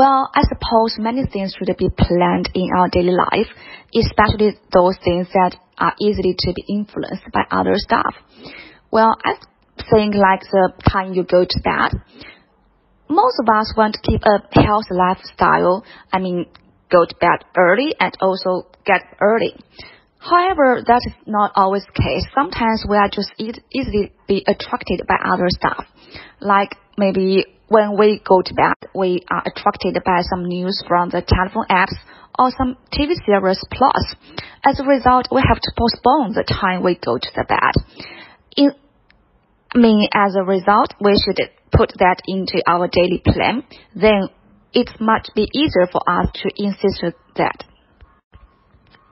Well, I suppose many things should be planned in our daily life, especially those things that are easily to be influenced by other stuff. Well, I think like the time you go to bed. Most of us want to keep a healthy lifestyle. I mean, go to bed early and also get early. However, that is not always the case. Sometimes we are just easily be attracted by other stuff. Like maybe when we go to bed, we are attracted by some news from the telephone apps or some TV series plus. As a result, we have to postpone the time we go to the bed. In, I mean, as a result, we should put that into our daily plan. Then it might be easier for us to insist that